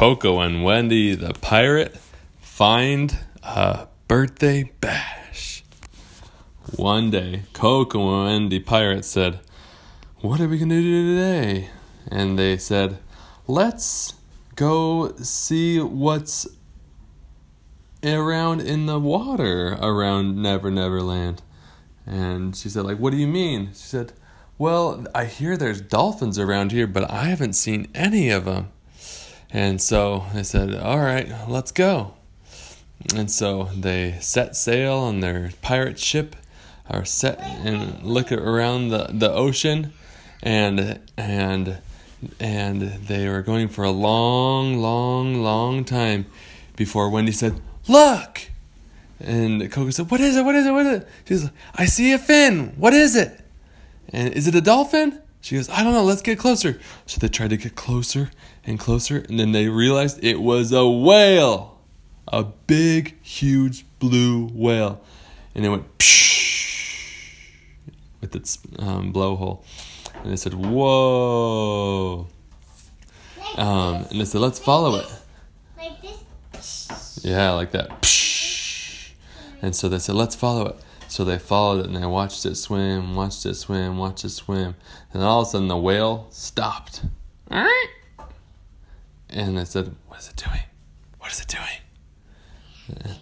Coco and Wendy the pirate find a birthday bash. One day, Coco and Wendy pirate said, What are we going to do today? And they said, Let's go see what's around in the water around Never Never Land. And she said, like, what do you mean? She said, well, I hear there's dolphins around here, but I haven't seen any of them. And so they said, all right, let's go. And so they set sail on their pirate ship, or set and look around the, the ocean, and and and they were going for a long, long, long time before Wendy said, "Look!" And Coco said, "What is it? What is it? What is it?" She's like, "I see a fin. What is it?" And is it a dolphin? She goes, "I don't know. Let's get closer." So they tried to get closer and closer, and then they realized it was a whale, a big, huge blue whale, and it went psh with its um, blowhole, and they said, "Whoa!" Um, and they said, "Let's follow it." Like this. Yeah, like that. And so they said, let's follow it. So they followed it and they watched it swim, watched it swim, watched it swim. And all of a sudden the whale stopped. And they said, what is it doing? What is it doing? And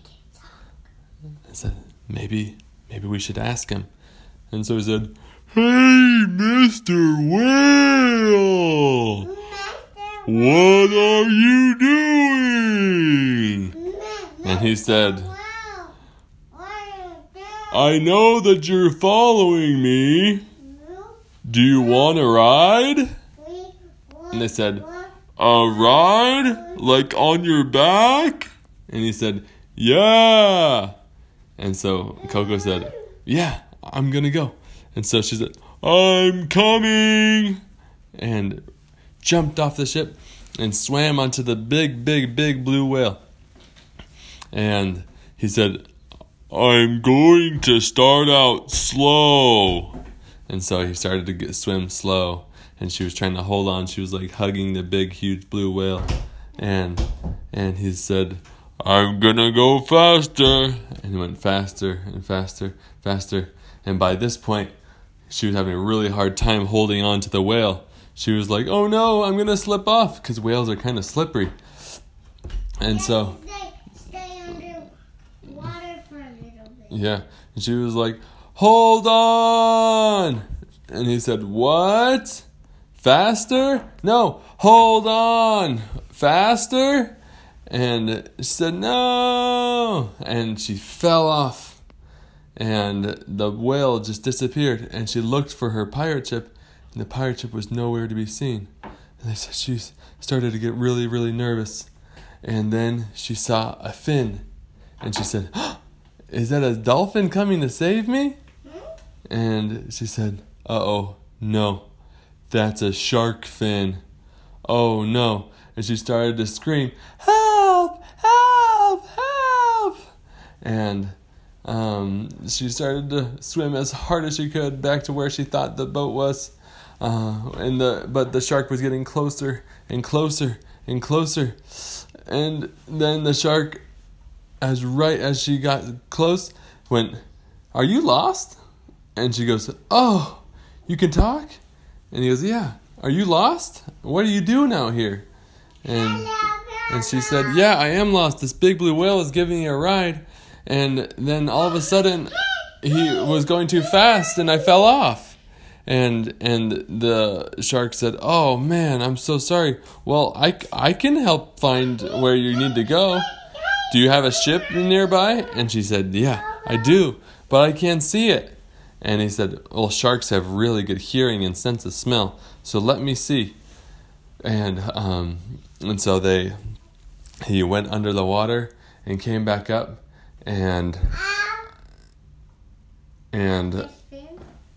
I said, maybe, maybe we should ask him. And so he said, Hey, Mr. Whale! What are you doing? And he said, Wow. What are you I know that you're following me. Do you want a ride? And they said, A ride? Like on your back? And he said, Yeah. And so Coco said, Yeah, I'm gonna go. And so she said, I'm coming. And jumped off the ship and swam onto the big, big, big blue whale. And he said, I'm going to start out slow. And so he started to get, swim slow. And she was trying to hold on. She was like hugging the big, huge blue whale. And and he said, I'm gonna go faster. And he went faster and faster, faster. And by this point, she was having a really hard time holding on to the whale. She was like, "Oh no, I'm gonna slip off," because whales are kind of slippery. And so, Stay, stay under water for a little bit. Yeah, and she was like, "Hold on," and he said, "What? Faster? No, hold on, faster." And she said, "No," and she fell off, and the whale just disappeared. And she looked for her pirate ship, and the pirate ship was nowhere to be seen. And they said she started to get really, really nervous. And then she saw a fin, and she said, "Is that a dolphin coming to save me?" And she said, "Uh oh, no, that's a shark fin. Oh no!" And she started to scream, "Help! Help! Help!" And um, she started to swim as hard as she could back to where she thought the boat was. Uh, and the but the shark was getting closer and closer and closer, and then the shark, as right as she got close, went, "Are you lost?" And she goes, "Oh, you can talk?" And he goes, "Yeah. Are you lost? What are you doing out here?" And and she said, "Yeah, I am lost. This big blue whale is giving me a ride." And then all of a sudden, he was going too fast, and I fell off. And and the shark said, "Oh man, I'm so sorry. Well, I, I can help find where you need to go. Do you have a ship nearby?" And she said, "Yeah, I do, but I can't see it." And he said, "Well, sharks have really good hearing and sense of smell, so let me see." And um, and so they he went under the water and came back up and and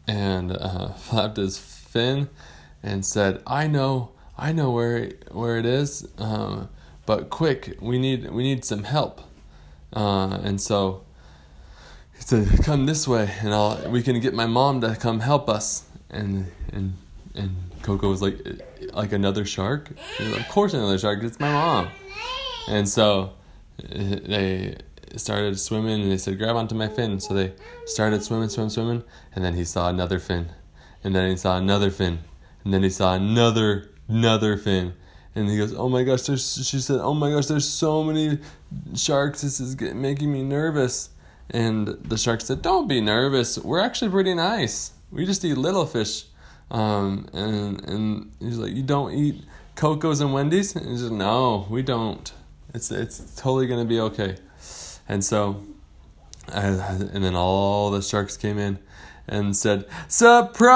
and uh, flapped his fin and said, "I know, I know where where it is, um, but quick, we need we need some help." Uh, and so he said, "Come this way, and I'll we can get my mom to come help us." And and and Coco was like, like another shark. Like, of course, another shark. It's my mom. And so they started swimming, and they said, "Grab onto my fin." So they started swimming, swimming, swimming, and then he saw another fin, and then he saw another fin, and then he saw another another fin. And he goes, "Oh my gosh!" There's, she said, "Oh my gosh! There's so many sharks. This is making me nervous." And the shark said, "Don't be nervous. We're actually pretty nice. We just eat little fish." Um, and and he's like, "You don't eat Coco's and Wendy's?" And he said, "No, we don't. It's it's totally gonna be okay." And so, and then all the sharks came in and said, "Surprise!"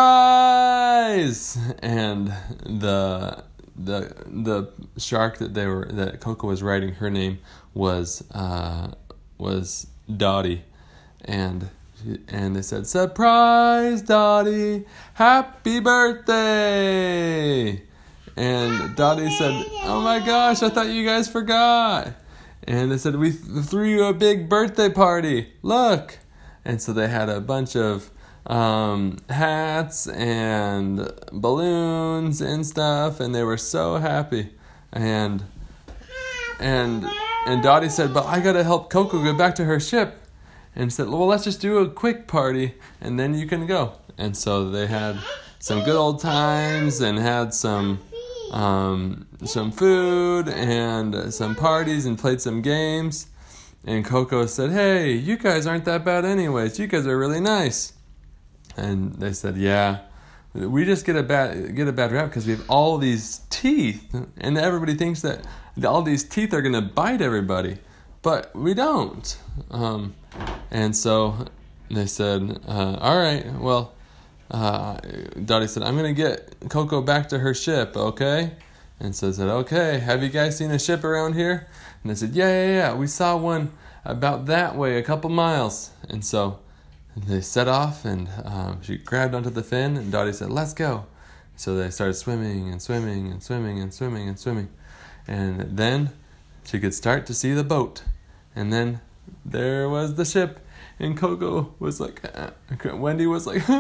And the the the shark that they were that Coco was riding, her name was uh, was Dottie, and and they said, "Surprise, Dottie! Happy birthday!" And Dottie said, "Oh my gosh, I thought you guys forgot." And they said, "We threw you a big birthday party. Look!" And so they had a bunch of um, hats and balloons and stuff, and they were so happy. And and and Dottie said, "But I gotta help Coco get back to her ship." And said, "Well, let's just do a quick party, and then you can go." And so they had some good old times and had some um, some food and some parties and played some games. And Coco said, "Hey, you guys aren't that bad, anyways. You guys are really nice." And they said, "Yeah, we just get a bad get a bad rap because we have all these teeth, and everybody thinks that all these teeth are gonna bite everybody, but we don't." Um, and so they said, uh, "All right, well." Uh, Dottie said, "I'm gonna get Coco back to her ship, okay?" And so I said, "Okay. Have you guys seen a ship around here?" And they said, "Yeah, yeah, yeah. We saw one about that way, a couple miles." And so they set off, and um, she grabbed onto the fin, and Dottie said, "Let's go." So they started swimming and swimming and swimming and swimming and swimming, and then she could start to see the boat, and then there was the ship, and Coco was like, uh, Wendy was like.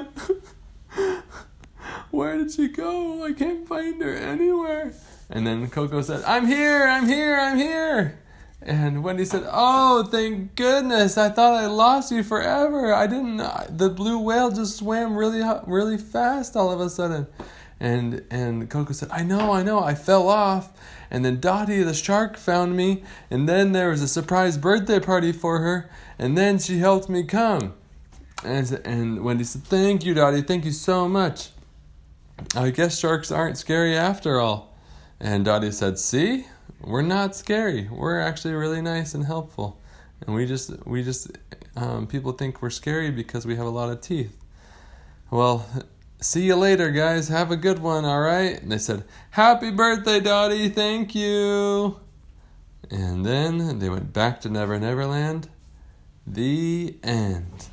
Where did she go? I can't find her anywhere. And then Coco said, I'm here, I'm here, I'm here. And Wendy said, Oh, thank goodness. I thought I lost you forever. I didn't, the blue whale just swam really, really fast all of a sudden. And, and Coco said, I know, I know, I fell off. And then Dottie the shark found me. And then there was a surprise birthday party for her. And then she helped me come. And, and Wendy said, Thank you, Dottie. Thank you so much. I guess sharks aren't scary after all. And Dottie said, See, we're not scary. We're actually really nice and helpful. And we just, we just, um, people think we're scary because we have a lot of teeth. Well, see you later, guys. Have a good one, all right? And they said, Happy birthday, Dottie. Thank you. And then they went back to Never Never Land. The end.